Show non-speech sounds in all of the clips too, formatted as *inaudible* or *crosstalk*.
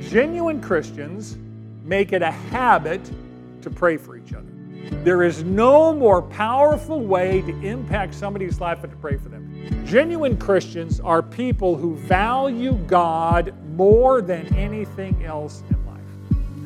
Genuine Christians make it a habit to pray for each other. There is no more powerful way to impact somebody's life than to pray for them. Genuine Christians are people who value God more than anything else.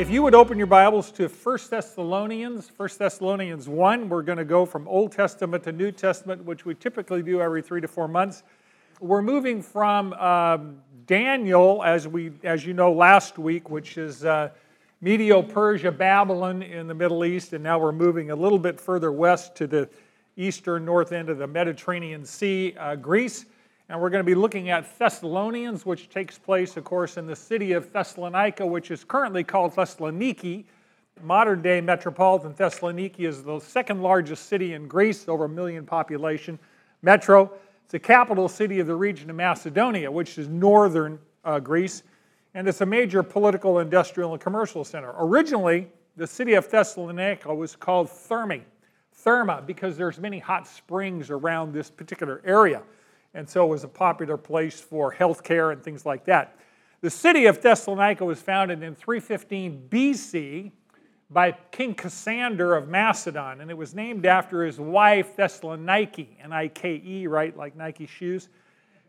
If you would open your Bibles to 1 Thessalonians, 1 Thessalonians 1, we're going to go from Old Testament to New Testament, which we typically do every three to four months we're moving from um, Daniel, as we, as you know, last week, which is uh, Medo-Persia, Babylon in the Middle East, and now we're moving a little bit further west to the eastern north end of the Mediterranean Sea, uh, Greece. And we're going to be looking at Thessalonians, which takes place, of course, in the city of Thessalonica, which is currently called Thessaloniki. Modern day metropolitan Thessaloniki is the second largest city in Greece, over a million population, metro. It's the capital city of the region of Macedonia, which is northern uh, Greece, and it's a major political, industrial, and commercial center. Originally, the city of Thessalonica was called Thermi, Therma, because there's many hot springs around this particular area, and so it was a popular place for healthcare and things like that. The city of Thessalonica was founded in 315 BC by King Cassander of Macedon, and it was named after his wife Thessalonike, N I K E, right, like Nike shoes.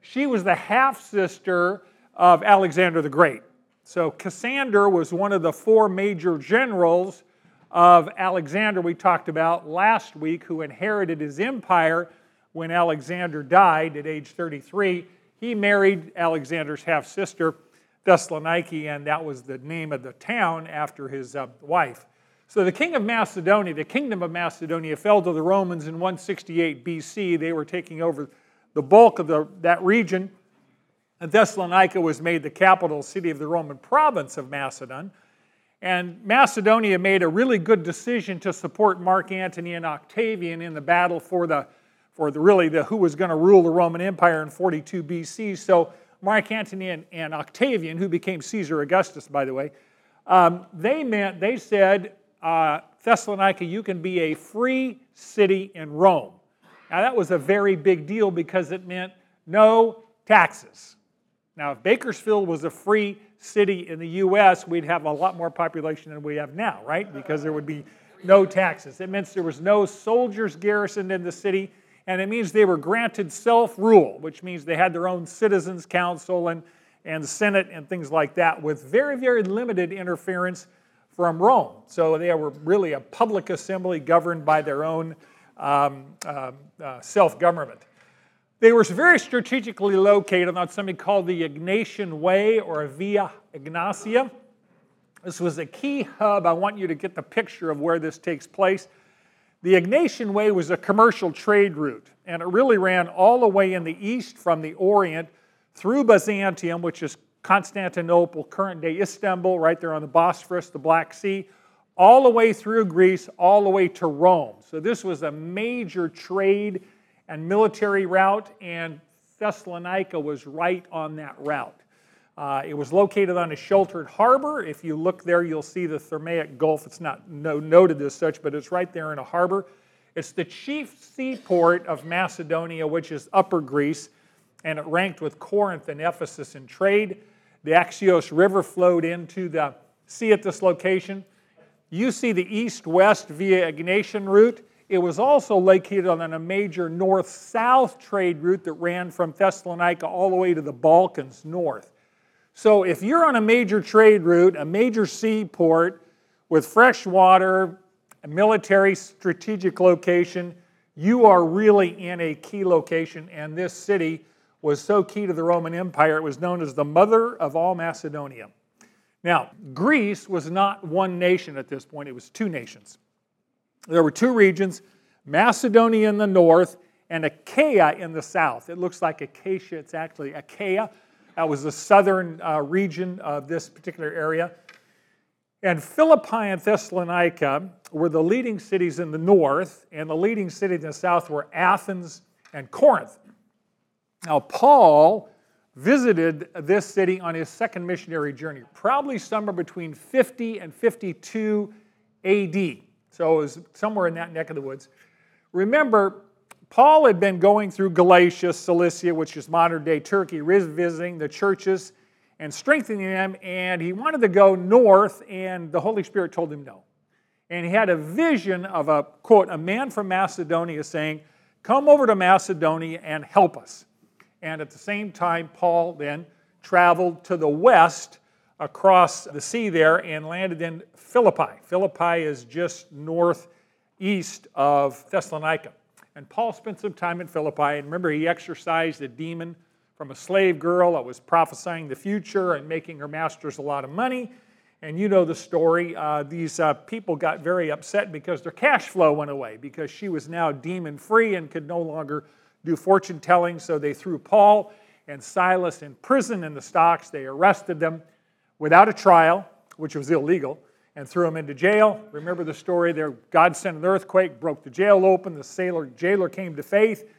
She was the half sister of Alexander the Great. So Cassander was one of the four major generals of Alexander we talked about last week, who inherited his empire when Alexander died at age 33. He married Alexander's half sister, Thessaloniki, and that was the name of the town after his uh, wife. So the king of Macedonia, the kingdom of Macedonia, fell to the Romans in 168 BC. They were taking over the bulk of the, that region. And Thessalonica was made the capital city of the Roman province of Macedon. And Macedonia made a really good decision to support Mark Antony and Octavian in the battle for the for the really the who was going to rule the Roman Empire in 42 BC. So Mark Antony and, and Octavian, who became Caesar Augustus, by the way, um, they meant they said uh, Thessalonica, you can be a free city in Rome. Now, that was a very big deal because it meant no taxes. Now, if Bakersfield was a free city in the U.S., we'd have a lot more population than we have now, right? Because there would be no taxes. It meant there was no soldiers garrisoned in the city, and it means they were granted self rule, which means they had their own citizens' council and, and senate and things like that, with very, very limited interference from Rome. So they were really a public assembly governed by their own um, uh, uh, self government. They were very strategically located on something called the Egnatian Way or Via Egnatia. This was a key hub. I want you to get the picture of where this takes place. The Egnatian Way was a commercial trade route, and it really ran all the way in the east from the Orient through Byzantium, which is Constantinople, current day Istanbul, right there on the Bosphorus, the Black Sea, all the way through Greece, all the way to Rome. So this was a major trade and military route, and Thessalonica was right on that route. Uh, it was located on a sheltered harbor. If you look there, you'll see the Thermaic Gulf. It's not no, noted as such, but it's right there in a harbor. It's the chief seaport of Macedonia, which is Upper Greece, and it ranked with Corinth and Ephesus in trade. The Axios River flowed into the sea at this location. You see the east west via Egnatian route. It was also located on a major north south trade route that ran from Thessalonica all the way to the Balkans north. So, if you're on a major trade route, a major seaport with fresh water, a military strategic location, you are really in a key location, and this city was so key to the Roman Empire, it was known as the mother of all Macedonia. Now, Greece was not one nation at this point, it was two nations. There were two regions Macedonia in the north and Achaia in the south. It looks like acacia, it's actually Achaia. That was the southern uh, region of this particular area. And Philippi and Thessalonica were the leading cities in the north, and the leading cities in the south were Athens and Corinth. Now, Paul visited this city on his second missionary journey, probably somewhere between 50 and 52 AD. So it was somewhere in that neck of the woods. Remember, Paul had been going through Galatia, Cilicia, which is modern day Turkey, visiting the churches and strengthening them, and he wanted to go north, and the Holy Spirit told him no. And he had a vision of a, quote, a man from Macedonia saying, Come over to Macedonia and help us. And at the same time, Paul then traveled to the west across the sea there and landed in Philippi. Philippi is just northeast of Thessalonica. And Paul spent some time in Philippi. And remember, he exorcised a demon from a slave girl that was prophesying the future and making her masters a lot of money. And you know the story. Uh, these uh, people got very upset because their cash flow went away because she was now demon free and could no longer do fortune telling. So they threw Paul and Silas in prison in the stocks. They arrested them without a trial, which was illegal and threw him into jail. Remember the story there? God sent an earthquake, broke the jail open. The sailor, jailer came to faith,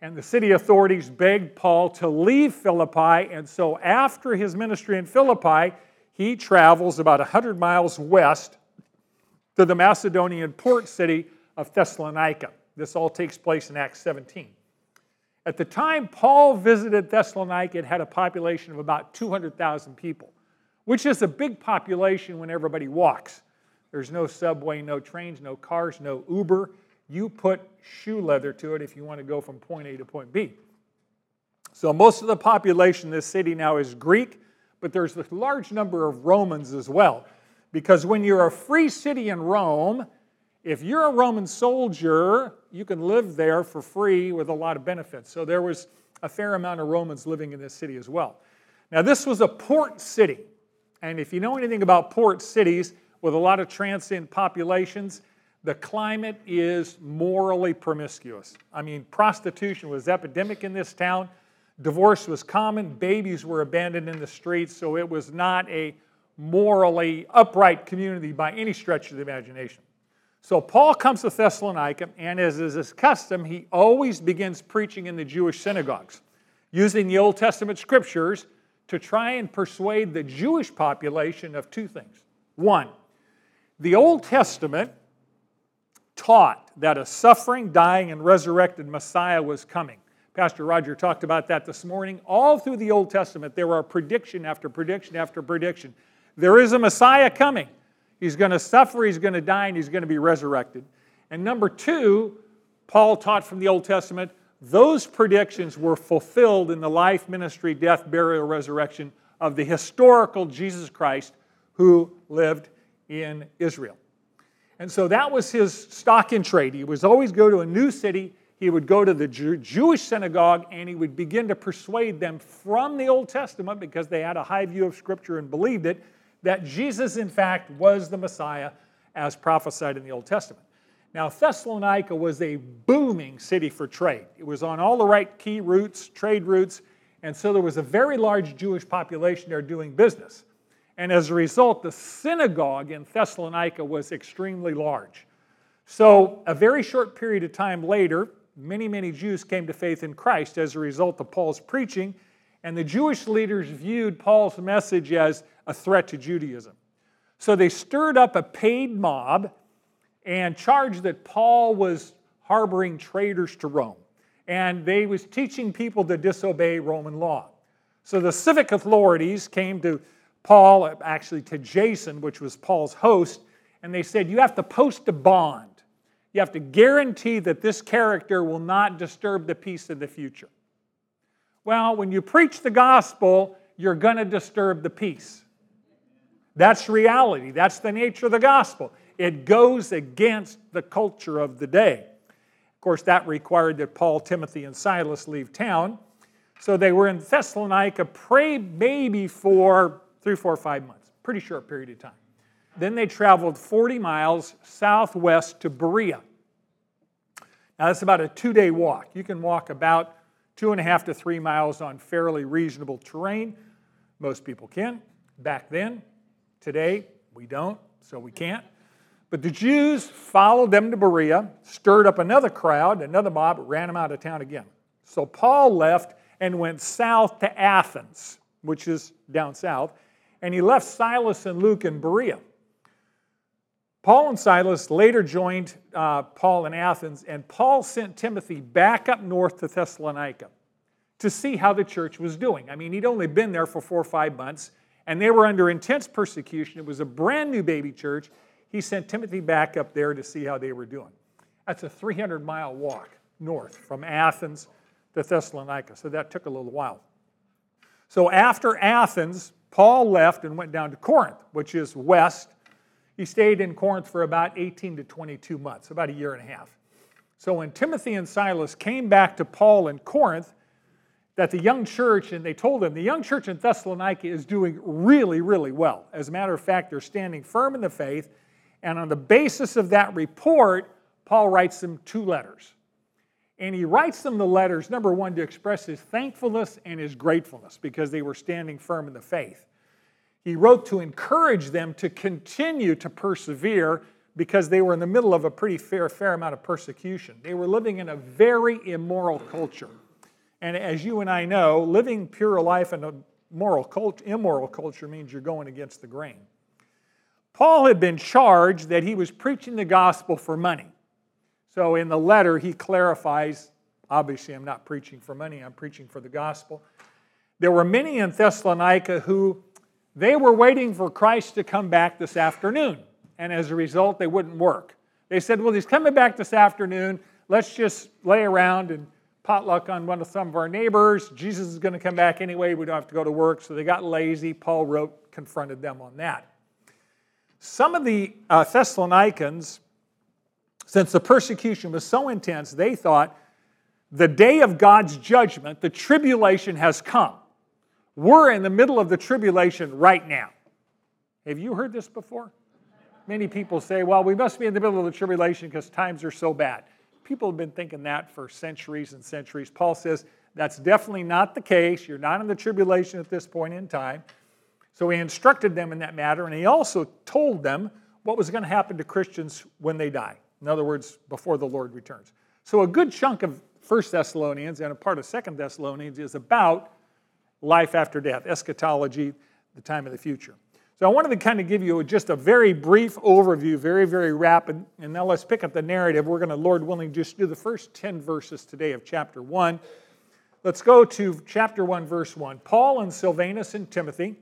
and the city authorities begged Paul to leave Philippi. And so, after his ministry in Philippi, he travels about 100 miles west to the Macedonian port city of Thessalonica. This all takes place in Acts 17. At the time Paul visited Thessalonica, it had a population of about 200,000 people which is a big population when everybody walks. There's no subway, no trains, no cars, no Uber. You put shoe leather to it if you want to go from point A to point B. So most of the population in this city now is Greek, but there's a large number of Romans as well. Because when you're a free city in Rome, if you're a Roman soldier, you can live there for free with a lot of benefits. So there was a fair amount of Romans living in this city as well. Now, this was a port city. And if you know anything about port cities with a lot of transient populations, the climate is morally promiscuous. I mean, prostitution was epidemic in this town. Divorce was common. Babies were abandoned in the streets. So it was not a morally upright community by any stretch of the imagination. So Paul comes to Thessalonica, and as is his custom, he always begins preaching in the Jewish synagogues, using the Old Testament scriptures to try and persuade the Jewish population of two things. One, the Old Testament taught that a suffering, dying, and resurrected Messiah was coming. Pastor Roger talked about that this morning. All through the Old Testament, there are prediction after prediction after prediction. There is a Messiah coming. He's going to suffer, he's going to die, and he's going to be resurrected. And number two, Paul taught from the Old Testament those predictions were fulfilled in the life, ministry, death, burial, resurrection of the historical Jesus Christ who lived in Israel. And so that was his stock in trade. He was always go to a new city, he would go to the Jewish synagogue, and he would begin to persuade them from the Old Testament, because they had a high view of Scripture and believed it, that Jesus, in fact, was the Messiah as prophesied in the Old Testament. Now, Thessalonica was a booming city for trade. It was on all the right key routes, trade routes, and so there was a very large Jewish population there doing business. And as a result, the synagogue in Thessalonica was extremely large. So, a very short period of time later, many, many Jews came to faith in Christ as a result of Paul's preaching, and the Jewish leaders viewed Paul's message as a threat to Judaism. So, they stirred up a paid mob and charged that Paul was harboring traitors to Rome. And they was teaching people to disobey Roman law. So the civic authorities came to Paul, actually to Jason, which was Paul's host, and they said, You have to post a bond. You have to guarantee that this character will not disturb the peace in the future. Well, when you preach the gospel, you're going to disturb the peace. That's reality. That's the nature of the gospel. It goes against the culture of the day. Of course, that required that Paul, Timothy, and Silas leave town. So they were in Thessalonica, pray maybe for three, four, five months, pretty short period of time. Then they traveled 40 miles southwest to Berea. Now, that's about a two day walk. You can walk about two and a half to three miles on fairly reasonable terrain. Most people can. Back then, today, we don't, so we can't. But the Jews followed them to Berea, stirred up another crowd, another mob, ran them out of town again. So Paul left and went south to Athens, which is down south, and he left Silas and Luke in Berea. Paul and Silas later joined uh, Paul in Athens, and Paul sent Timothy back up north to Thessalonica to see how the church was doing. I mean, he'd only been there for four or five months, and they were under intense persecution. It was a brand new baby church. He sent Timothy back up there to see how they were doing. That's a 300 mile walk north from Athens to Thessalonica, so that took a little while. So after Athens, Paul left and went down to Corinth, which is west. He stayed in Corinth for about 18 to 22 months, about a year and a half. So when Timothy and Silas came back to Paul in Corinth, that the young church, and they told him, the young church in Thessalonica is doing really, really well. As a matter of fact, they're standing firm in the faith. And on the basis of that report, Paul writes them two letters. And he writes them the letters, number one, to express his thankfulness and his gratefulness because they were standing firm in the faith. He wrote to encourage them to continue to persevere because they were in the middle of a pretty fair, fair amount of persecution. They were living in a very immoral culture. And as you and I know, living pure life in a moral cult, immoral culture means you're going against the grain. Paul had been charged that he was preaching the gospel for money. So in the letter, he clarifies obviously, I'm not preaching for money, I'm preaching for the gospel. There were many in Thessalonica who they were waiting for Christ to come back this afternoon. And as a result, they wouldn't work. They said, Well, he's coming back this afternoon. Let's just lay around and potluck on one of some of our neighbors. Jesus is going to come back anyway. We don't have to go to work. So they got lazy. Paul wrote, confronted them on that. Some of the uh, Thessalonians, since the persecution was so intense, they thought the day of God's judgment, the tribulation has come. We're in the middle of the tribulation right now. Have you heard this before? Many people say, well, we must be in the middle of the tribulation because times are so bad. People have been thinking that for centuries and centuries. Paul says that's definitely not the case. You're not in the tribulation at this point in time. So he instructed them in that matter, and he also told them what was going to happen to Christians when they die. In other words, before the Lord returns. So a good chunk of 1 Thessalonians and a part of 2 Thessalonians is about life after death, eschatology, the time of the future. So I wanted to kind of give you just a very brief overview, very, very rapid, and now let's pick up the narrative. We're going to, Lord willing, just do the first 10 verses today of chapter 1. Let's go to chapter 1, verse 1. Paul and Silvanus and Timothy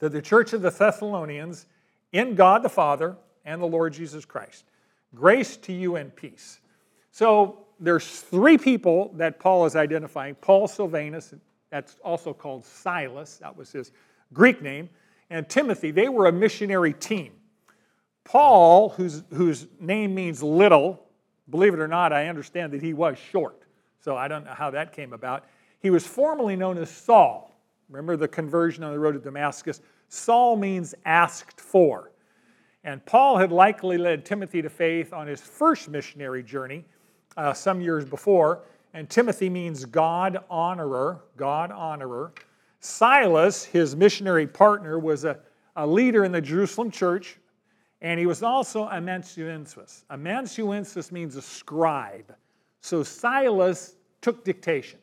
to the church of the Thessalonians in God the Father and the Lord Jesus Christ. Grace to you and peace. So there's three people that Paul is identifying Paul Silvanus, that's also called Silas, that was his Greek name and Timothy, they were a missionary team. Paul, whose, whose name means little, believe it or not, I understand that he was short. So I don't know how that came about. He was formerly known as Saul. Remember the conversion on the road to Damascus? Saul means asked for. And Paul had likely led Timothy to faith on his first missionary journey uh, some years before. And Timothy means God honorer, God honorer. Silas, his missionary partner, was a, a leader in the Jerusalem church, and he was also a amanuensis. Amanuensis means a scribe. So Silas took dictation.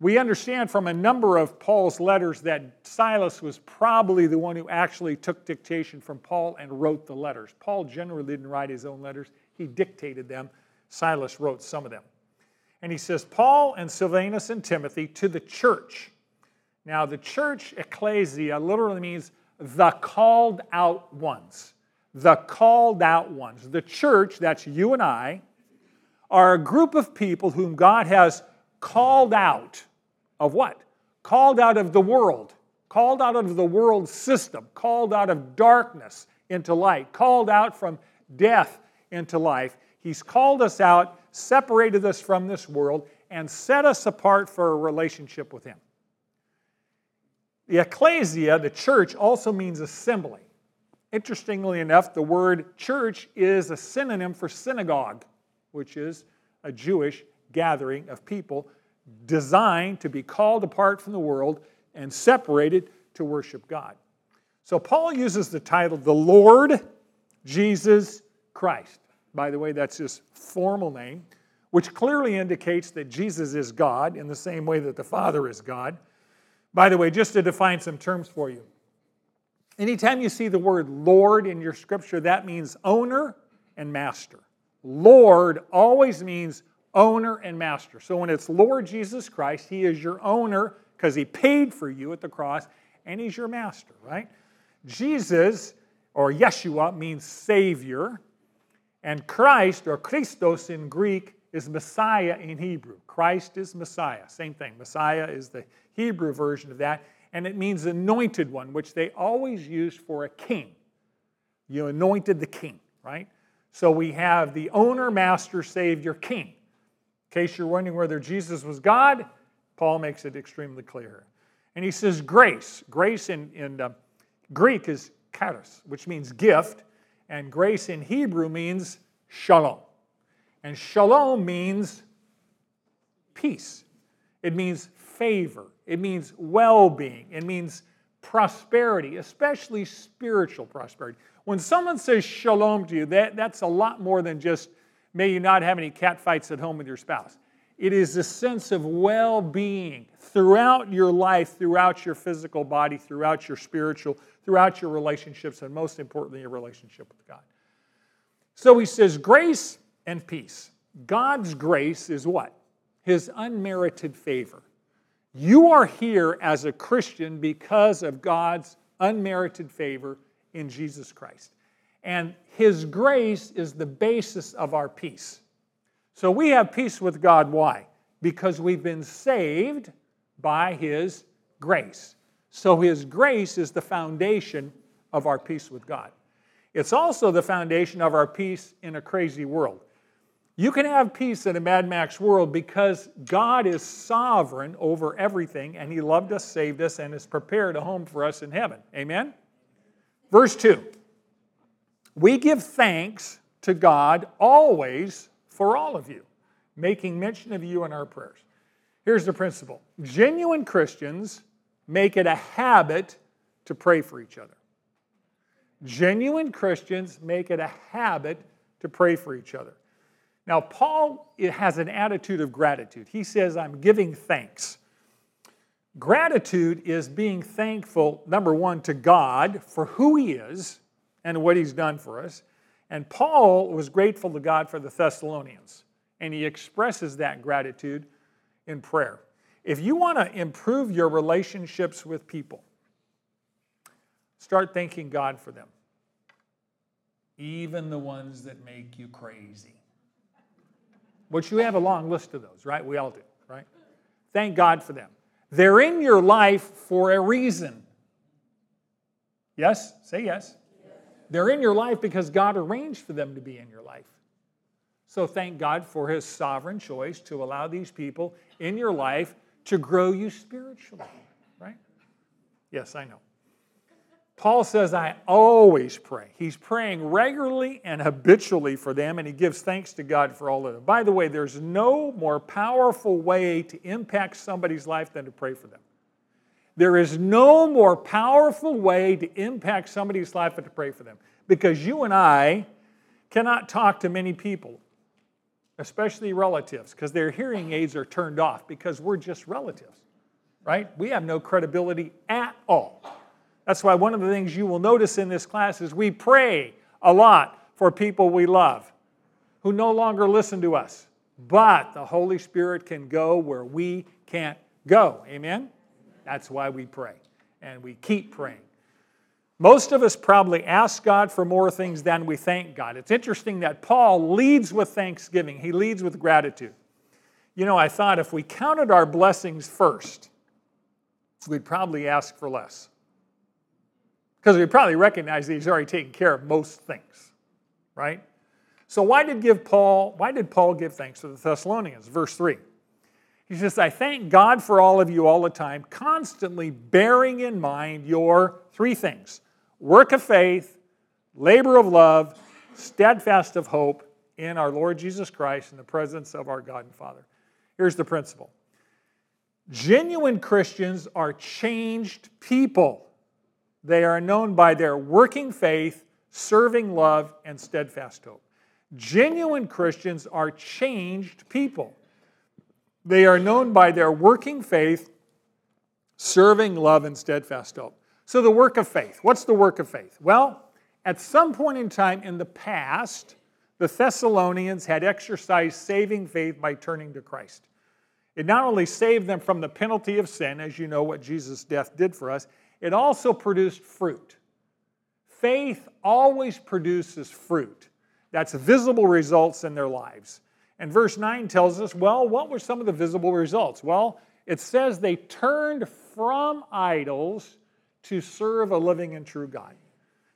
We understand from a number of Paul's letters that Silas was probably the one who actually took dictation from Paul and wrote the letters. Paul generally didn't write his own letters, he dictated them. Silas wrote some of them. And he says, Paul and Silvanus and Timothy to the church now, the church, ecclesia, literally means the called out ones. The called out ones. The church, that's you and I, are a group of people whom God has called out of what? Called out of the world, called out of the world system, called out of darkness into light, called out from death into life. He's called us out, separated us from this world, and set us apart for a relationship with Him. The ecclesia, the church, also means assembly. Interestingly enough, the word church is a synonym for synagogue. which is a Jewish gathering of people designed to be called apart from the world and separated to worship God. So Paul uses the title, the Lord Jesus Christ. By the way, that's his formal name, which clearly indicates that Jesus is God in the same way that the Father is God. By the way, just to define some terms for you. Anytime you see the word Lord in your scripture, that means owner and master. Lord always means owner and master. So when it's Lord Jesus Christ, He is your owner because He paid for you at the cross, and He's your master, right? Jesus, or Yeshua, means Savior, and Christ, or Christos in Greek, is Messiah in Hebrew. Christ is Messiah. Same thing. Messiah is the Hebrew version of that, and it means anointed one, which they always used for a king. You anointed the king, right? So we have the owner, master, savior, king. In case you're wondering whether Jesus was God, Paul makes it extremely clear. And he says grace. Grace in, in uh, Greek is charis, which means gift, and grace in Hebrew means shalom. And shalom means peace, it means favor, it means well being, it means prosperity, especially spiritual prosperity. When someone says shalom to you, that, that's a lot more than just may you not have any cat fights at home with your spouse. It is a sense of well being throughout your life, throughout your physical body, throughout your spiritual, throughout your relationships, and most importantly, your relationship with God. So he says, grace and peace. God's grace is what? His unmerited favor. You are here as a Christian because of God's unmerited favor in Jesus Christ. And His grace is the basis of our peace. So we have peace with God. Why? Because we've been saved by His grace. So His grace is the foundation of our peace with God. It's also the foundation of our peace in a crazy world. You can have peace in a Mad Max world because God is sovereign over everything and He loved us, saved us, and has prepared a home for us in heaven. Amen? Verse 2 We give thanks to God always for all of you, making mention of you in our prayers. Here's the principle genuine Christians make it a habit to pray for each other. Genuine Christians make it a habit to pray for each other. Now, Paul has an attitude of gratitude. He says, I'm giving thanks. Gratitude is being thankful, number one, to God for who He is and what He's done for us. And Paul was grateful to God for the Thessalonians, and he expresses that gratitude in prayer. If you want to improve your relationships with people, start thanking God for them, even the ones that make you crazy. Which you have a long list of those, right? We all do, right? Thank God for them. They're in your life for a reason. Yes? Say yes. They're in your life because God arranged for them to be in your life. So thank God for His sovereign choice to allow these people in your life to grow you spiritually, right? Yes, I know. Paul says, I always pray. He's praying regularly and habitually for them, and he gives thanks to God for all of them. By the way, there's no more powerful way to impact somebody's life than to pray for them. There is no more powerful way to impact somebody's life than to pray for them. Because you and I cannot talk to many people, especially relatives, because their hearing aids are turned off because we're just relatives, right? We have no credibility at all. That's why one of the things you will notice in this class is we pray a lot for people we love who no longer listen to us. But the Holy Spirit can go where we can't go. Amen? That's why we pray. And we keep praying. Most of us probably ask God for more things than we thank God. It's interesting that Paul leads with thanksgiving, he leads with gratitude. You know, I thought if we counted our blessings first, we'd probably ask for less. Because we probably recognize that he's already taken care of most things, right? So why did give Paul, why did Paul give thanks to the Thessalonians? Verse 3. He says, I thank God for all of you all the time, constantly bearing in mind your three things work of faith, labor of love, steadfast of hope in our Lord Jesus Christ in the presence of our God and Father. Here's the principle genuine Christians are changed people. They are known by their working faith, serving love, and steadfast hope. Genuine Christians are changed people. They are known by their working faith, serving love, and steadfast hope. So, the work of faith. What's the work of faith? Well, at some point in time in the past, the Thessalonians had exercised saving faith by turning to Christ. It not only saved them from the penalty of sin, as you know what Jesus' death did for us, it also produced fruit. Faith always produces fruit. That's visible results in their lives. And verse 9 tells us, well, what were some of the visible results? Well, it says they turned from idols to serve a living and true God.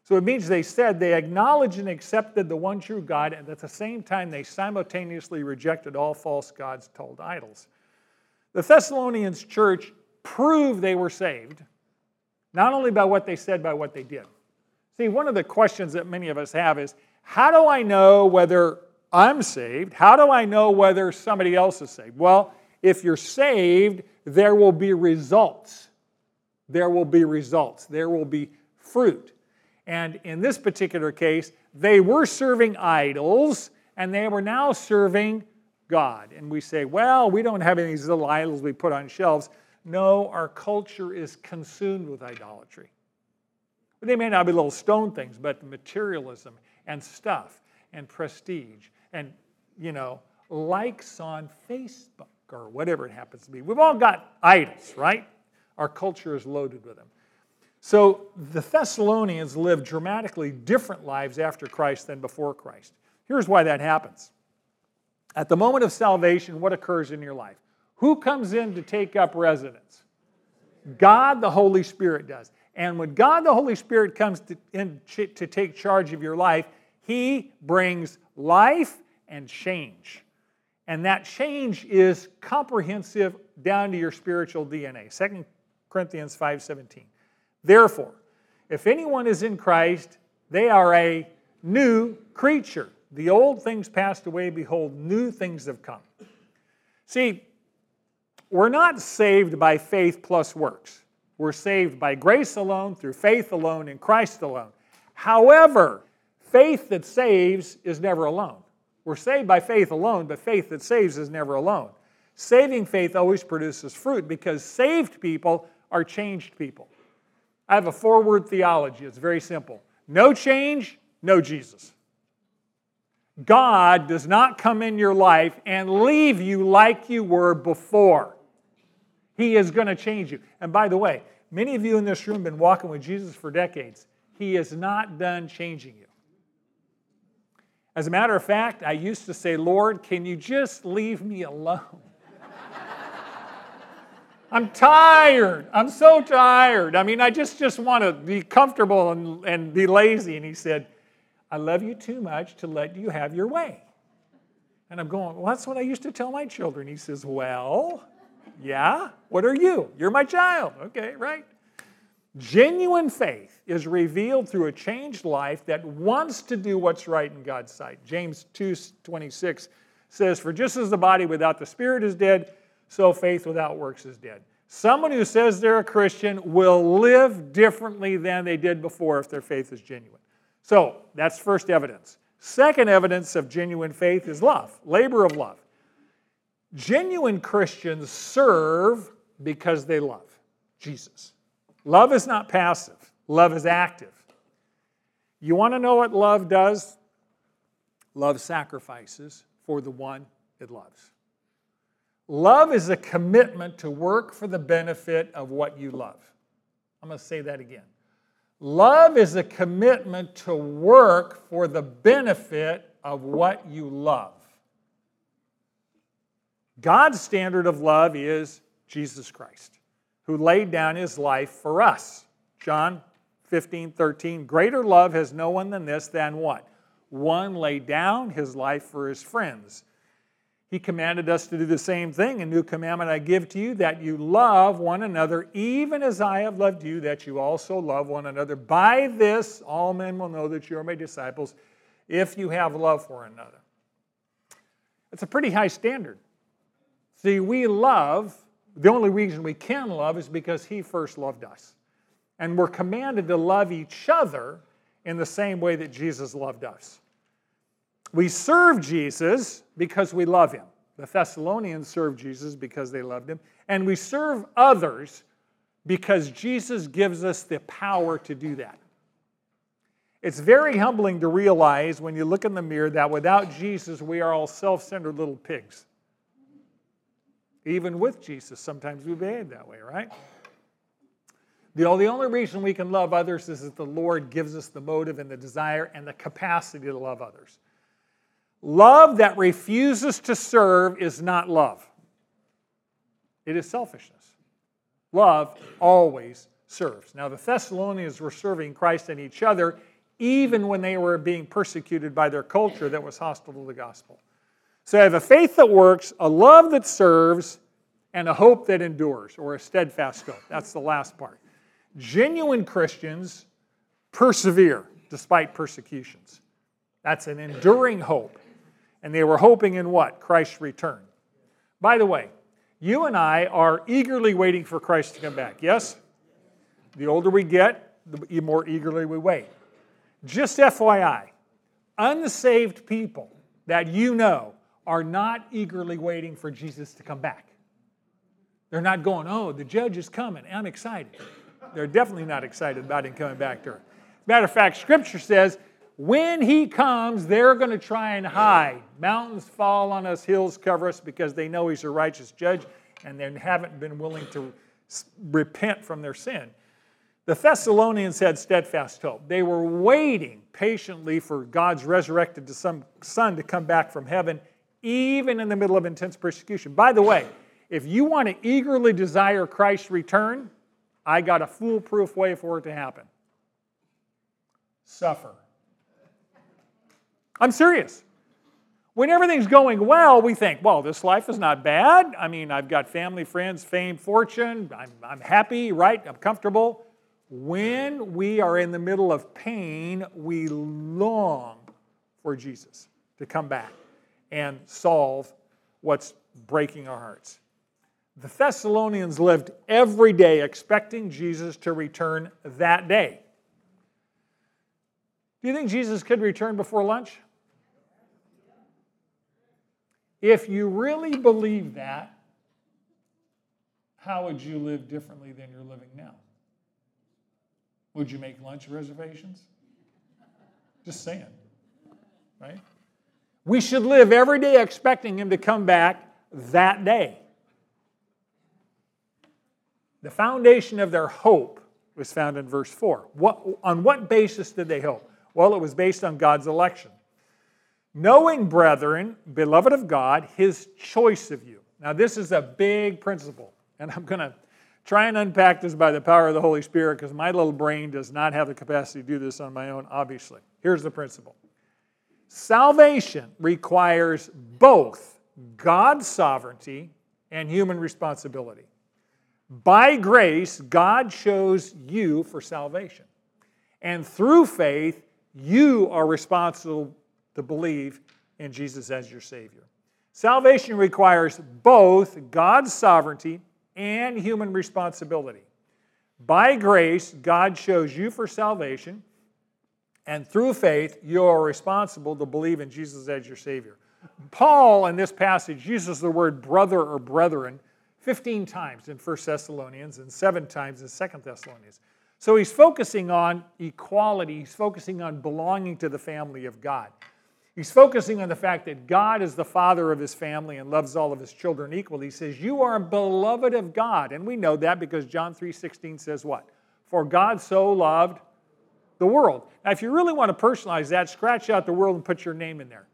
So it means they said they acknowledged and accepted the one true God, and at the same time, they simultaneously rejected all false gods called idols. The Thessalonians church proved they were saved, not only by what they said, by what they did. See, one of the questions that many of us have is how do I know whether I'm saved? How do I know whether somebody else is saved? Well, if you're saved, there will be results. There will be results. There will be fruit. And in this particular case, they were serving idols and they were now serving God. And we say, well, we don't have any of these little idols we put on shelves. No, our culture is consumed with idolatry. They may not be little stone things, but materialism and stuff and prestige and, you know, likes on Facebook or whatever it happens to be. We've all got idols, right? Our culture is loaded with them. So the Thessalonians lived dramatically different lives after Christ than before Christ. Here's why that happens. At the moment of salvation, what occurs in your life? Who comes in to take up residence? God the Holy Spirit does. And when God the Holy Spirit comes to, in, to take charge of your life, He brings life and change. And that change is comprehensive down to your spiritual DNA. 2 Corinthians 5:17. Therefore, if anyone is in Christ, they are a new creature. The old things passed away, behold, new things have come. See, we're not saved by faith plus works. We're saved by grace alone, through faith alone, in Christ alone. However, faith that saves is never alone. We're saved by faith alone, but faith that saves is never alone. Saving faith always produces fruit because saved people are changed people. I have a four word theology. It's very simple no change, no Jesus. God does not come in your life and leave you like you were before. He is going to change you. And by the way, many of you in this room have been walking with Jesus for decades. He is not done changing you. As a matter of fact, I used to say, Lord, can you just leave me alone? *laughs* I'm tired. I'm so tired. I mean, I just, just want to be comfortable and, and be lazy. And he said, I love you too much to let you have your way. And I'm going, well, that's what I used to tell my children. He says, Well, yeah, what are you? You're my child. Okay, right? Genuine faith is revealed through a changed life that wants to do what's right in God's sight. James 2:26 says, For just as the body without the spirit is dead, so faith without works is dead. Someone who says they're a Christian will live differently than they did before if their faith is genuine. So that's first evidence. Second evidence of genuine faith is love, labor of love. Genuine Christians serve because they love Jesus. Love is not passive, love is active. You want to know what love does? Love sacrifices for the one it loves. Love is a commitment to work for the benefit of what you love. I'm going to say that again. Love is a commitment to work for the benefit of what you love. God's standard of love is Jesus Christ, who laid down his life for us. John 15, 13. Greater love has no one than this, than what? One laid down his life for his friends. He commanded us to do the same thing. A new commandment I give to you that you love one another, even as I have loved you, that you also love one another. By this, all men will know that you are my disciples if you have love for another. It's a pretty high standard. See, we love, the only reason we can love is because He first loved us. And we're commanded to love each other in the same way that Jesus loved us. We serve Jesus because we love Him. The Thessalonians served Jesus because they loved Him. And we serve others because Jesus gives us the power to do that. It's very humbling to realize when you look in the mirror that without Jesus, we are all self centered little pigs. Even with Jesus, sometimes we behave that way, right? The only reason we can love others is that the Lord gives us the motive and the desire and the capacity to love others. Love that refuses to serve is not love, it is selfishness. Love always serves. Now, the Thessalonians were serving Christ and each other even when they were being persecuted by their culture that was hostile to the gospel. So, I have a faith that works, a love that serves, and a hope that endures, or a steadfast hope. That's the last part. Genuine Christians persevere despite persecutions. That's an enduring hope. And they were hoping in what? Christ's return. By the way, you and I are eagerly waiting for Christ to come back, yes? The older we get, the more eagerly we wait. Just FYI, unsaved people that you know are not eagerly waiting for Jesus to come back. They're not going, oh, the judge is coming. I'm excited. They're definitely not excited about him coming back to earth. Matter of fact, Scripture says when he comes, they're going to try and hide. Mountains fall on us, hills cover us because they know he's a righteous judge and they haven't been willing to repent from their sin. The Thessalonians had steadfast hope. They were waiting patiently for God's resurrected Son to come back from heaven, even in the middle of intense persecution. By the way, if you want to eagerly desire Christ's return, I got a foolproof way for it to happen suffer. I'm serious. When everything's going well, we think, well, this life is not bad. I mean, I've got family, friends, fame, fortune. I'm, I'm happy, right? I'm comfortable. When we are in the middle of pain, we long for Jesus to come back and solve what's breaking our hearts. The Thessalonians lived every day expecting Jesus to return that day. Do you think Jesus could return before lunch? If you really believe that, how would you live differently than you're living now? Would you make lunch reservations? Just saying, right? We should live every day expecting Him to come back that day. The foundation of their hope was found in verse 4. What, on what basis did they hope? Well, it was based on God's election. Knowing, brethren, beloved of God, his choice of you. Now, this is a big principle, and I'm going to try and unpack this by the power of the Holy Spirit because my little brain does not have the capacity to do this on my own, obviously. Here's the principle salvation requires both God's sovereignty and human responsibility. By grace, God chose you for salvation. And through faith, you are responsible to believe in Jesus as your Savior. Salvation requires both God's sovereignty and human responsibility. By grace, God chose you for salvation, and through faith, you are responsible to believe in Jesus as your Savior. Paul, in this passage, uses the word brother or brethren 15 times in 1 Thessalonians and seven times in 2 Thessalonians. So he's focusing on equality, he's focusing on belonging to the family of God. He's focusing on the fact that God is the father of his family and loves all of his children equally. He says, You are beloved of God. And we know that because John 3:16 says what? For God so loved the world. Now, if you really want to personalize that, scratch out the world and put your name in there.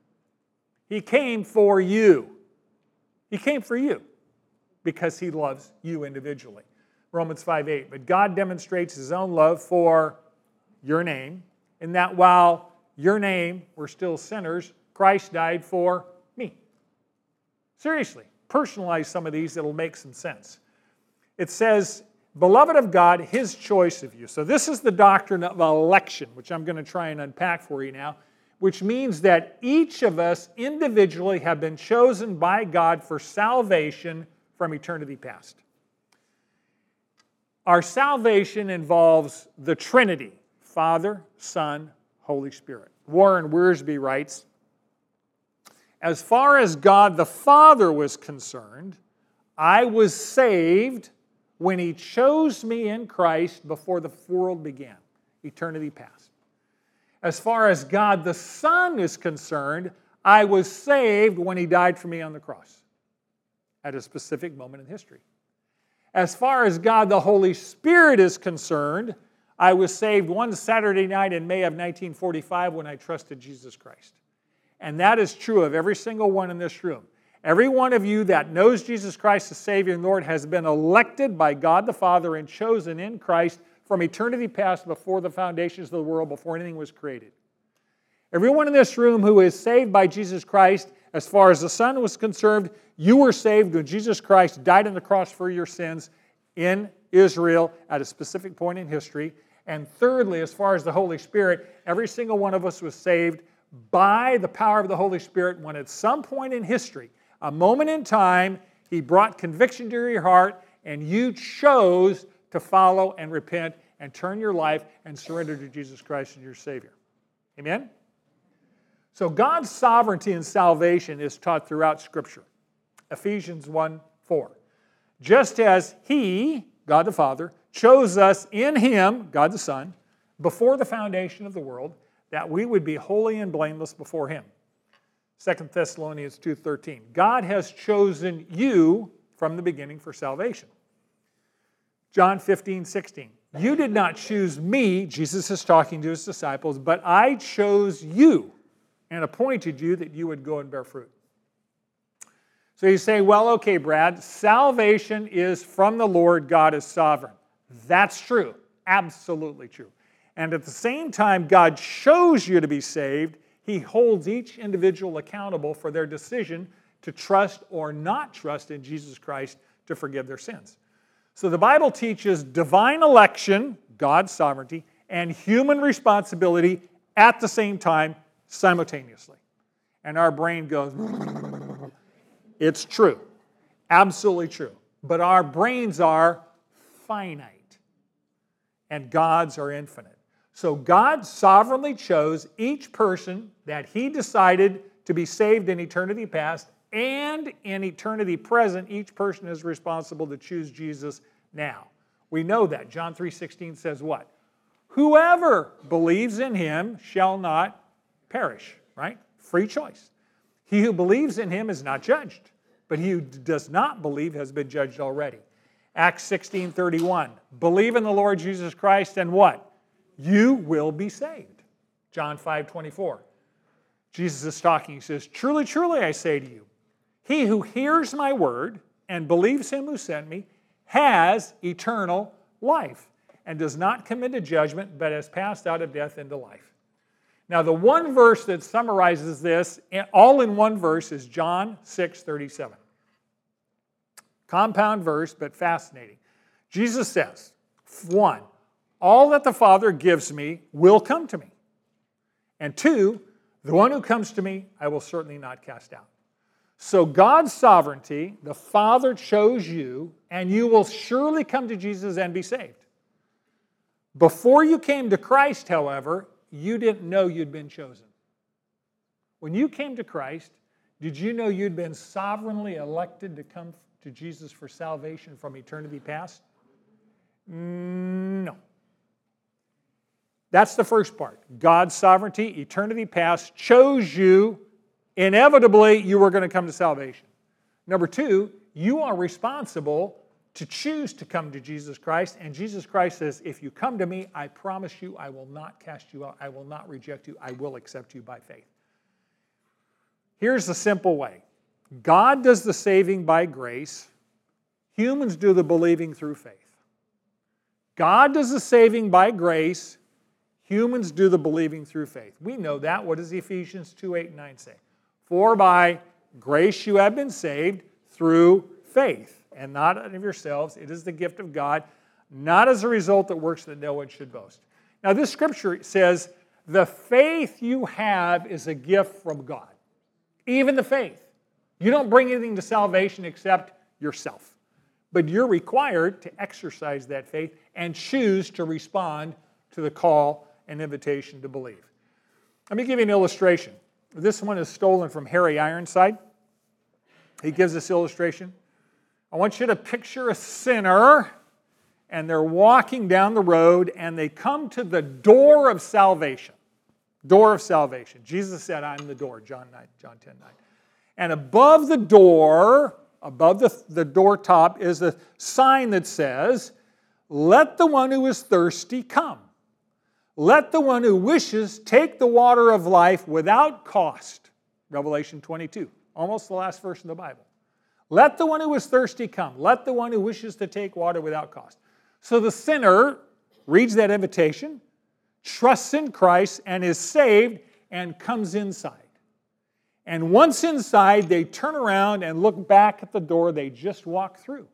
He came for you. He came for you because he loves you individually. Romans 5 8. But God demonstrates his own love for your name, in that while your name, we're still sinners. Christ died for me. Seriously, personalize some of these, it'll make some sense. It says, Beloved of God, His choice of you. So, this is the doctrine of election, which I'm going to try and unpack for you now. which means that each of us individually have been chosen by God for salvation from eternity past. Our salvation involves the Trinity Father, Son, Holy Spirit. Warren Wiersbe writes As far as God the Father was concerned, I was saved when He chose me in Christ before the world began, eternity past. As far as God the Son is concerned, I was saved when He died for me on the cross at a specific moment in history. As far as God the Holy Spirit is concerned, I was saved one Saturday night in May of 1945 when I trusted Jesus Christ. And that is true of every single one in this room. Every one of you that knows Jesus Christ as Savior and Lord has been elected by God the Father and chosen in Christ from eternity past before the foundations of the world, before anything was created. Everyone in this room who is saved by Jesus Christ, as far as the Son was concerned, you were saved when Jesus Christ died on the cross for your sins in Israel at a specific point in history. And thirdly, as far as the Holy Spirit, every single one of us was saved by the power of the Holy Spirit when at some point in history, a moment in time, He brought conviction to your heart and you chose to follow and repent and turn your life and surrender to Jesus Christ as your Savior. Amen? So God's sovereignty and salvation is taught throughout Scripture. Ephesians 1 4. Just as He, God the Father, chose us in Him, God the Son, before the foundation of the world, that we would be holy and blameless before Him. 2 Thessalonians 2:13. God has chosen you from the beginning for salvation. John 15, 16. You did not choose me, Jesus is talking to his disciples, but I chose you and appointed you that you would go and bear fruit. So you say, well, okay, Brad, salvation is from the Lord, God is sovereign. That's true, absolutely true. And at the same time, God chose you to be saved, He holds each individual accountable for their decision to trust or not trust in Jesus Christ to forgive their sins. So the Bible teaches divine election, God's sovereignty, and human responsibility at the same time, simultaneously. And our brain goes, *laughs* it's true, absolutely true. But our brains are finite, and God's are infinite. So God sovereignly chose each person that He decided to be saved in eternity past and in eternity present, each person is responsible to choose Jesus now. We know that. John 3:16 says what? Whoever believes in him shall not perish, right? Free choice. He who believes in him is not judged, but he who does not believe has been judged already. Acts 16:31. Believe in the Lord Jesus Christ and what? You will be saved. John 5:24. Jesus is talking. He says, "Truly, truly I say to you, he who hears my word and believes him who sent me has eternal life and does not come into judgment, but has passed out of death into life." Now, the one verse that summarizes this all in one verse is John 6 37. Compound verse, but fascinating. Jesus says, one, all that the Father gives me will come to me. And two, the one who comes to me, I will certainly not cast out. So, God's sovereignty, the Father chose you, and you will surely come to Jesus and be saved. Before you came to Christ, however, you didn't know you'd been chosen. When you came to Christ, did you know you'd been sovereignly elected to come to Jesus for salvation from eternity past? No. That's the first part. God's sovereignty, eternity past, chose you. Inevitably, you were going to come to salvation. Number two, you are responsible to choose to come to Jesus Christ. And Jesus Christ says, If you come to me, I promise you, I will not cast you out. I will not reject you. I will accept you by faith. Here's the simple way God does the saving by grace, humans do the believing through faith. God does the saving by grace, humans do the believing through faith. We know that. What does Ephesians 2 8 and 9 say? For by grace you have been saved through faith, and not of yourselves. It is the gift of God, not as a result that works that no one should boast. Now, this scripture says The faith you have is a gift from God. Even the faith. You don't bring anything to salvation except yourself. But you're required to exercise that faith and choose to respond to the call and invitation to believe. Let me give you an illustration. This one is stolen from Harry Ironside. He gives this illustration. I want you to picture a sinner, and they're walking down the road, and they come to the door of salvation. Door of salvation. Jesus said, I'm the door, John 9, John 10 9. And above the door, above the, the door top, is a sign that says, Let the one who is thirsty come. Let the one who wishes take the water of life without cost. Revelation 22, almost the last verse in the Bible. Let the one who is thirsty come. Let the one who wishes to take water without cost. So the sinner reads that invitation, trusts in Christ, and is saved and comes inside. And once inside, they turn around and look back at the door they just walked through.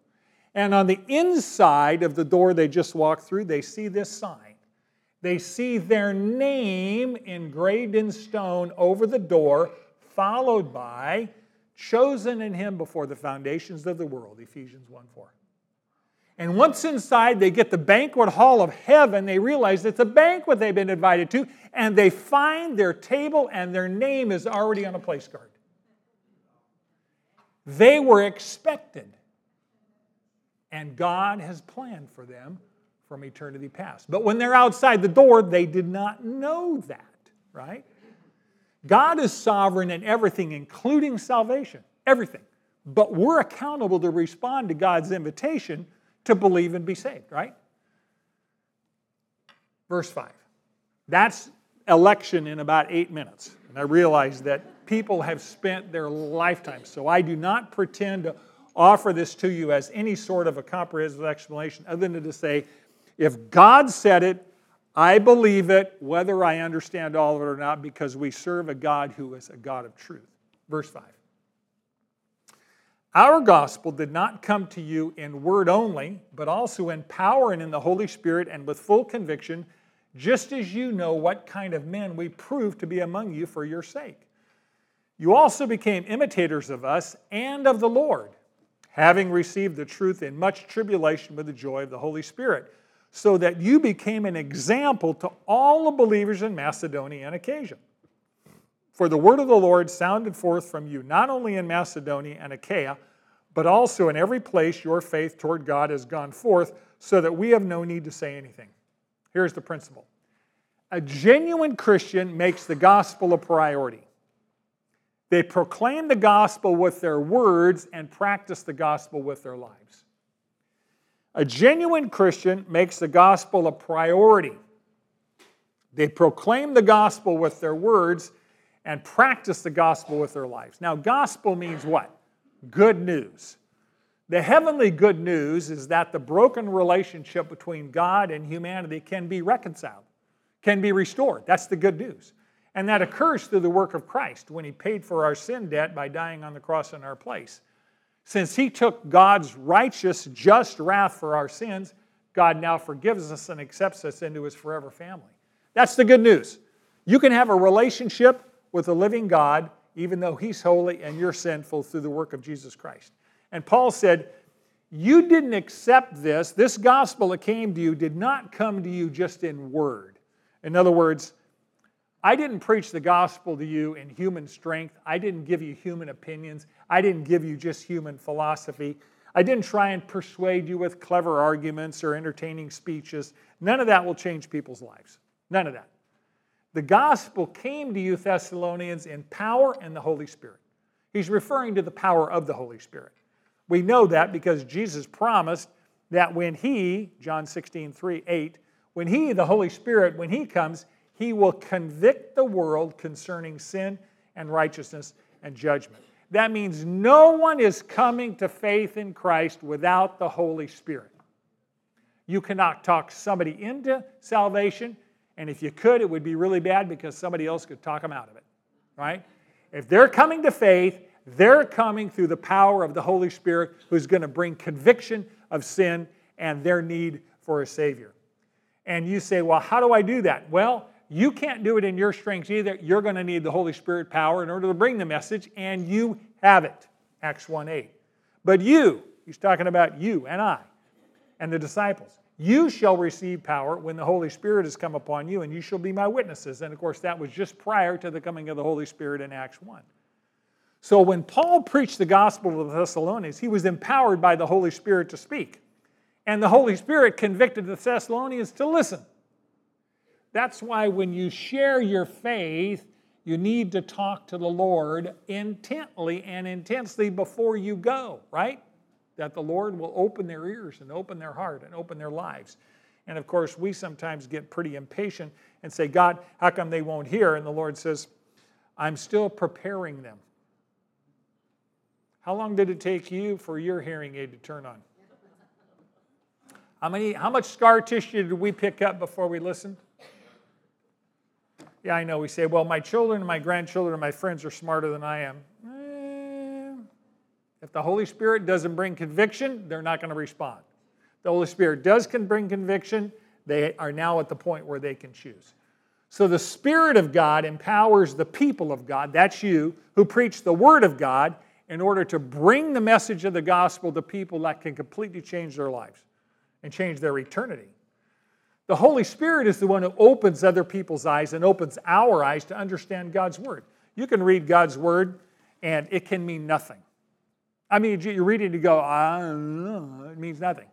And on the inside of the door they just walked through, they see this sign. They see their name engraved in stone over the door, followed by chosen in him before the foundations of the world, Ephesians 1 4. And once inside, they get the banquet hall of heaven. They realize it's a banquet they've been invited to, and they find their table and their name is already on a place card. They were expected, and God has planned for them from eternity past. But when they're outside the door, they did not know that, right? God is sovereign in everything, including salvation, everything. But we're accountable to respond to God's invitation to believe and be saved, right? Verse 5. That's election in about eight minutes. And I realize that people have spent their lifetime. So I do not pretend to offer this to you as any sort of a comprehensive explanation other than to say, if God said it, I believe it, whether I understand all of it or not, because we serve a God who is a God of truth. Verse 5. Our gospel did not come to you in word only, but also in power and in the Holy Spirit and with full conviction, just as you know what kind of men we proved to be among you for your sake. You also became imitators of us and of the Lord, having received the truth in much tribulation with the joy of the Holy Spirit, so that you became an example to all the believers in Macedonia and Achaia. For the word of the Lord sounded forth from you, not only in Macedonia and Achaia, but also in every place your faith toward God has gone forth, so that we have no need to say anything. Here's the principle a genuine Christian makes the gospel a priority. They proclaim the gospel with their words and practice the gospel with their lives. A genuine Christian makes the gospel a priority. They proclaim the gospel with their words and practice the gospel with their lives. Now, gospel means what? Good news. The heavenly good news is that the broken relationship between God and humanity can be reconciled, can be restored. That's the good news. And that occurs through the work of Christ when he paid for our sin debt by dying on the cross in our place. Since he took God's righteous, just wrath for our sins, God now forgives us and accepts us into his forever family. That's the good news. You can have a relationship with the living God, even though He's holy and you're sinful through the work of Jesus Christ. And Paul said, You didn't accept this. This gospel that came to you did not come to you just in word. In other words, I didn't preach the gospel to you in human strength. I didn't give you human opinions. I didn't give you just human philosophy. I didn't try and persuade you with clever arguments or entertaining speeches. None of that will change people's lives. None of that. The gospel came to you, Thessalonians, in power and the Holy Spirit. He's referring to the power of the Holy Spirit. We know that because Jesus promised that when He, John 16, 3, 8, when He, the Holy Spirit, when He comes, He will convict the world concerning sin and righteousness and judgment. That means no one is coming to faith in Christ without the Holy Spirit. You cannot talk somebody into salvation. And if you could, it would be really bad because somebody else could talk them out of it, right? If they're coming to faith, they're coming through the power of the Holy Spirit who's going to bring conviction of sin and their need for a Savior. And you say, well, how do I do that? Well, you can't do it in your strength either. You're going to need the Holy Spirit power in order to bring the message, and you have it. Acts 1 8. But you, he's talking about you and I and the disciples, you shall receive power when the Holy Spirit has come upon you, and you shall be my witnesses. And of course, that was just prior to the coming of the Holy Spirit in Acts 1. So when Paul preached the gospel to the Thessalonians, he was empowered by the Holy Spirit to speak. And the Holy Spirit convicted the Thessalonians to listen. That's why when you share your faith, you need to talk to the Lord intently and intensely before you go, right? That the Lord will open their ears and open their heart and open their lives. And of course, we sometimes get pretty impatient and say, God, how come they won't hear? And the Lord says, I'm still preparing them. How long did it take you for your hearing aid to turn on? How, many, how much scar tissue did we pick up before we listened? Yeah, I know. We say, well, my children and my grandchildren and my friends are smarter than I am. Eh, if the Holy Spirit doesn't bring conviction, they're not going to respond. The Holy Spirit does can bring conviction, they are now at the point where they can choose. So the Spirit of God empowers the people of God, that's you, who preach the Word of God in order to bring the message of the gospel to people that can completely change their lives and change their eternity. The Holy Spirit is the one who opens other people's eyes and opens our eyes to understand God's Word. You can read God's Word and it can mean nothing. I mean, you read it and you go, it means nothing.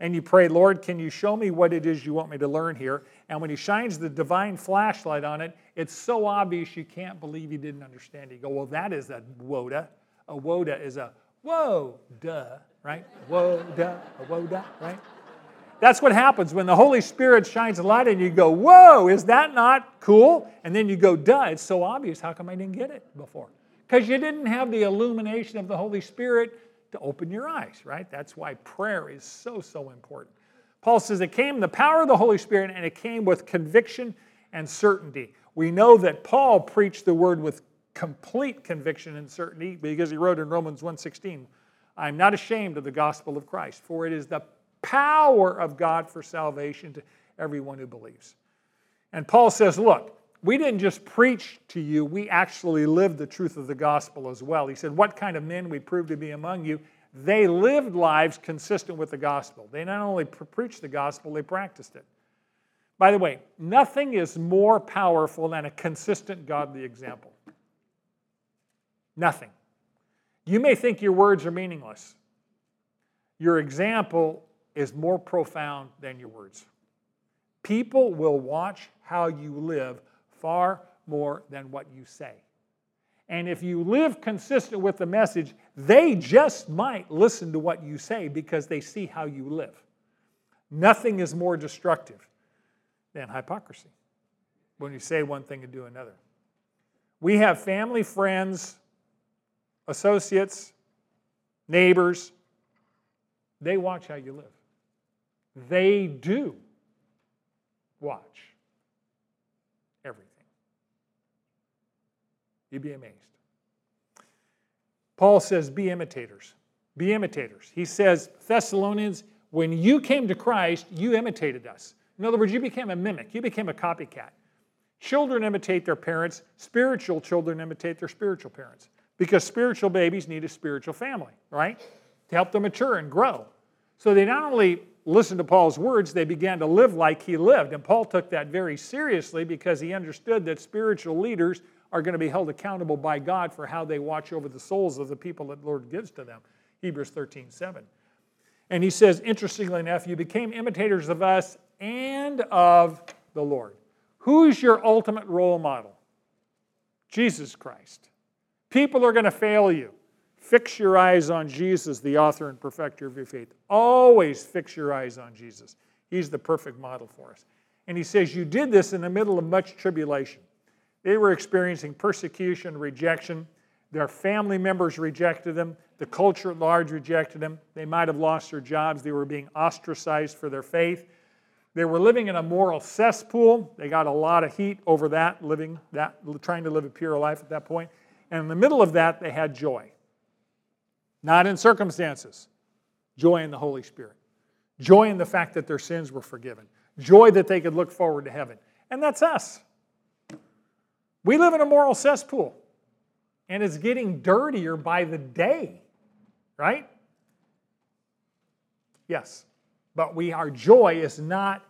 And you pray, Lord, can you show me what it is you want me to learn here? And when He shines the divine flashlight on it, it's so obvious you can't believe you didn't understand. You go, well, that is a woda. A woda is a whoa, duh, right? Whoa, duh, a duh, right? That's what happens when the Holy Spirit shines a light and you go, Whoa, is that not cool? And then you go, Duh, it's so obvious. How come I didn't get it before? Because you didn't have the illumination of the Holy Spirit to open your eyes, right? That's why prayer is so, so important. Paul says it came the power of the Holy Spirit and it came with conviction and certainty. We know that Paul preached the word with complete conviction and certainty because he wrote in Romans 1:16, I'm not ashamed of the gospel of Christ, for it is the power of God for salvation to everyone who believes. And Paul says, Look, we didn't just preach to you, we actually lived the truth of the gospel as well. He said, What kind of men we proved to be among you? They lived lives consistent with the gospel. They not only preached the gospel, they practiced it. By the way, nothing is more powerful than a consistent godly example. Nothing. You may think your words are meaningless. Your example is more profound than your words. People will watch how you live far more than what you say. And if you live consistent with the message, they just might listen to what you say because they see how you live. Nothing is more destructive than hypocrisy when you say one thing and do another. We have family, friends, associates, neighbors, they watch how you live. They do watch everything. You'd be amazed. Paul says, Be imitators. Be imitators. He says, Thessalonians, when you came to Christ, you imitated us. In other words, you became a mimic, you became a copycat. Children imitate their parents, spiritual children imitate their spiritual parents because spiritual babies need a spiritual family, right? To help them mature and grow. So they not only listened to Paul's words, they began to live like he lived. And Paul took that very seriously because he understood that spiritual leaders are going to be held accountable by God for how they watch over the souls of the people that the Lord gives to them. Hebrews 13, 7. And he says, interestingly enough, you became imitators of us and of the Lord. Who's your ultimate role model? Jesus Christ. People are going to fail you. Fix your eyes on Jesus, the author and perfecter of your faith. Always fix your eyes on Jesus. He's the perfect model for us. And he says, You did this in the middle of much tribulation. They were experiencing persecution, rejection. Their family members rejected them. The culture at large rejected them. They might have lost their jobs. They were being ostracized for their faith. They were living in a moral cesspool. They got a lot of heat over that, living that, trying to live a pure life at that point. And in the middle of that, they had joy. Not in circumstances. Joy in the Holy Spirit. Joy in the fact that their sins were forgiven. Joy that they could look forward to heaven. And that's us. We live in a moral cesspool, and it's getting dirtier by the day, right? Yes. But we our joy is not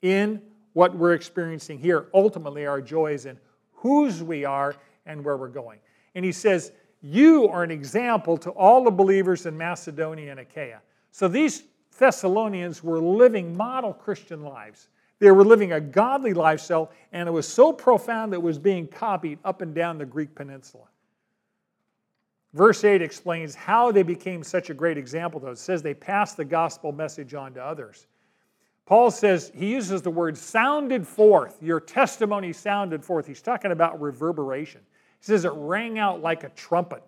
in what we're experiencing here. Ultimately, our joy is in whose we are and where we're going. And he says, You are an example to all the believers in Macedonia and Achaia. So these Thessalonians were living model Christian lives. They were living a godly lifestyle, and it was so profound that it was being copied up and down the Greek peninsula. Verse 8 explains how they became such a great example, though. It says they passed the gospel message on to others. Paul says, he uses the word sounded forth. Your testimony sounded forth. He's talking about reverberation. He says it rang out like a trumpet.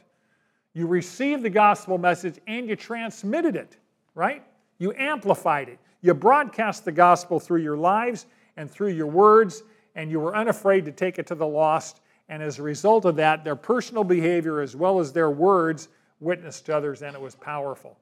You received the gospel message and you transmitted it, right? You amplified it. You broadcast the gospel through your lives and through your words, and you were unafraid to take it to the lost. And as a result of that, their personal behavior as well as their words witnessed to others, and it was powerful.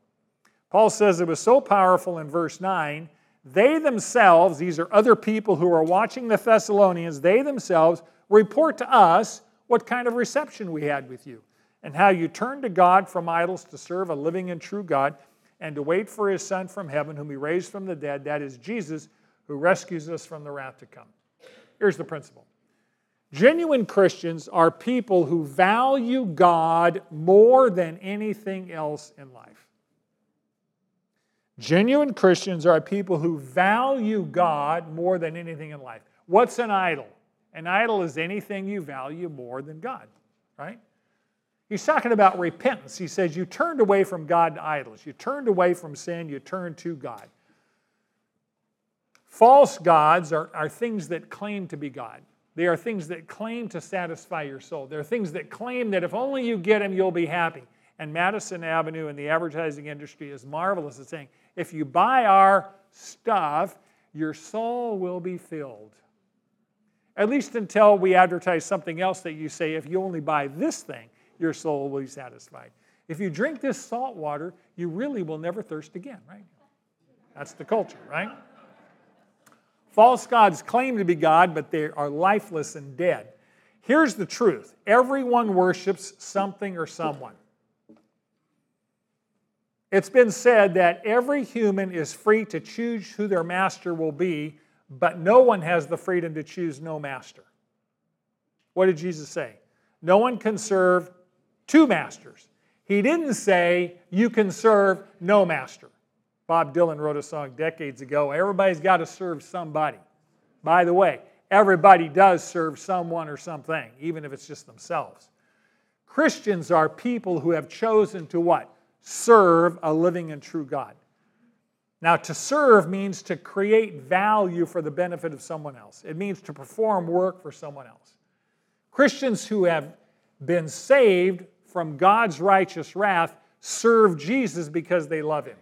Paul says it was so powerful in verse 9 they themselves, these are other people who are watching the Thessalonians, they themselves report to us what kind of reception we had with you and how you turned to God from idols to serve a living and true God and to wait for his Son from heaven, whom he raised from the dead, that is Jesus, who rescues us from the wrath to come. Here's the principle genuine Christians are people who value God more than anything else in life. Genuine Christians are people who value God more than anything in life. What's an idol? An idol is anything you value more than God, right? He's talking about repentance. He says you turned away from God to idols. You turned away from sin, you turned to God. False gods are, are things that claim to be God. They are things that claim to satisfy your soul. They're things that claim that if only you get them, you'll be happy. And Madison Avenue and the advertising industry is marvelous at saying, if you buy our stuff, your soul will be filled. At least until we advertise something else that you say, if you only buy this thing, your soul will be satisfied. If you drink this salt water, you really will never thirst again, right? That's the culture, right? False gods claim to be God, but they are lifeless and dead. Here's the truth everyone worships something or someone. It's been said that every human is free to choose who their master will be, but no one has the freedom to choose no master. What did Jesus say? No one can serve two masters. He didn't say you can serve no master. Bob Dylan wrote a song decades ago everybody's got to serve somebody. By the way, everybody does serve someone or something, even if it's just themselves. Christians are people who have chosen to what? serve a living and true God. Now, to serve means to create value for the benefit of someone else, it means to perform work for someone else. Christians who have been saved from God's righteous wrath serve Jesus because they love Him.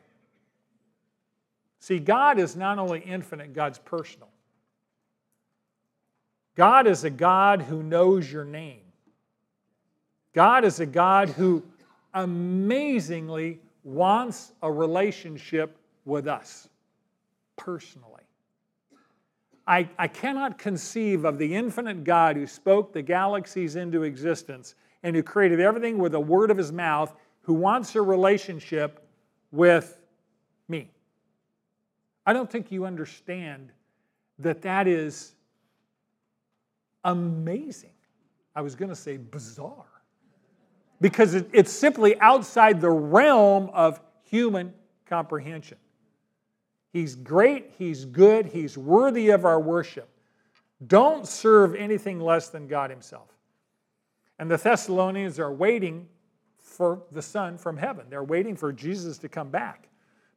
See, God is not only infinite, God's personal. God is a God who knows your name. God is a God who amazingly wants a relationship with us personally. I, I cannot conceive of the infinite God who spoke the galaxies into existence and who created everything with a word of his mouth, who wants a relationship with me. I don't think you understand that that is amazing. I was going to say bizarre because it's simply outside the realm of human comprehension. He's great, He's good, He's worthy of our worship. Don't serve anything less than God Himself. And the Thessalonians are waiting for the Son from heaven. They're waiting for Jesus to come back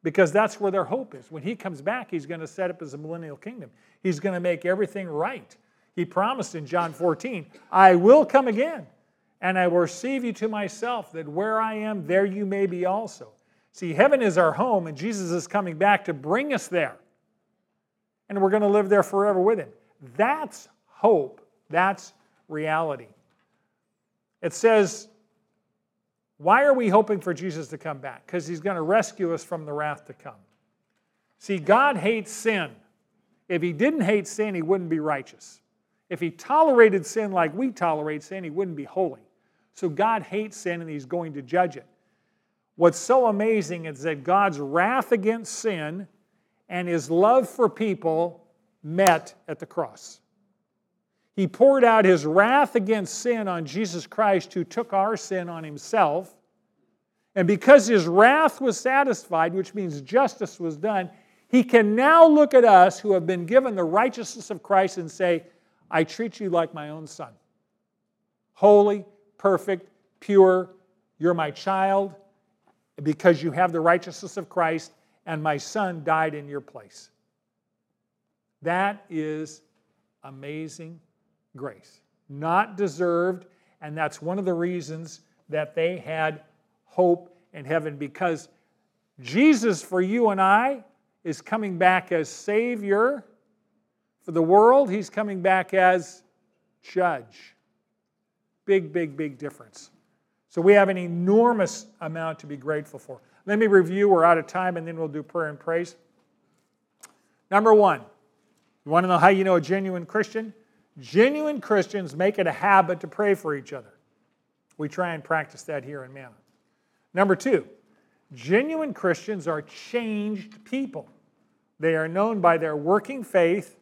because that's where their hope is. When He comes back, He's going to set up His millennial kingdom, He's going to make everything right. He promised in John 14, I will come again and I will receive you to myself, that where I am, there you may be also. See, heaven is our home, and Jesus is coming back to bring us there. And we're going to live there forever with Him. That's hope. That's reality. It says, why are we hoping for Jesus to come back? Because He's going to rescue us from the wrath to come. See, God hates sin. If he didn't hate sin, he wouldn't be righteous. If he tolerated sin like we tolerate sin, he wouldn't be holy. So God hates sin and he's going to judge it. What's so amazing is that God's wrath against sin and his love for people met at the cross. He poured out his wrath against sin on Jesus Christ, who took our sin on himself. And because his wrath was satisfied, which means justice was done, he can now look at us who have been given the righteousness of Christ and say, I treat you like my own son. Holy, perfect, pure, you're my child because you have the righteousness of Christ, and my son died in your place. That is amazing grace. Not deserved, and that's one of the reasons that they had hope in heaven because Jesus, for you and I, is coming back as Savior. For the world, He's coming back as Judge. Big, big, big difference. So we have an enormous amount to be grateful for. Let me review. We're out of time, and then we'll do prayer and praise. Number one, you want to know how you know a genuine Christian? Genuine Christians make it a habit to pray for each other. We try and practice that here in Manna. Number two, genuine Christians are changed people. They are known by their working faith,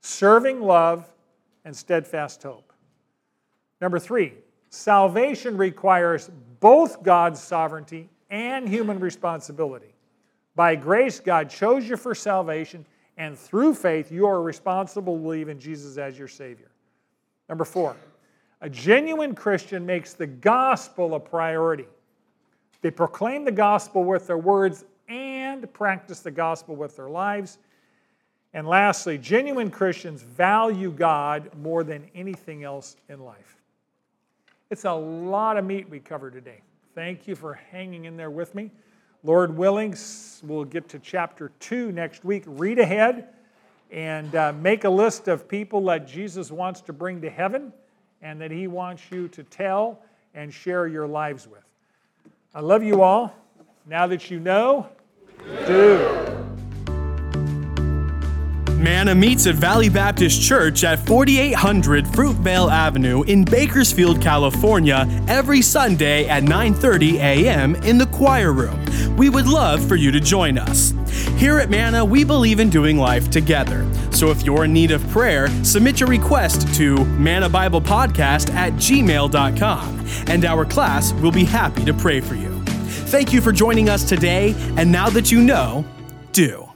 serving love, and steadfast hope. Number three, salvation requires both God's sovereignty and human responsibility. By grace, God chose you for salvation and through faith, you are responsible to believe in Jesus as your Savior. Number four, a genuine Christian makes the gospel a priority. They proclaim the gospel with their words and practice the gospel with their lives. And lastly, genuine Christians value God more than anything else in life. It's a lot of meat we covered today. Thank you for hanging in there with me. Lord willing, we'll get to chapter 2 next week. Read ahead and uh, make a list of people that Jesus wants to bring to heaven and that he wants you to tell and share your lives with. I love you all. Now that you know, do. Manna meets at Valley Baptist Church at 4800 Fruitvale Avenue in Bakersfield, California, every Sunday at 9:30 a.m. in the choir room. We would love for you to join us. Here at Manna, we believe in doing life together. So if you're in need of prayer, submit your request to Manna Bible Podcast at gmail.com, and our class will be happy to pray for you. Thank you for joining us today, and now that you know, do.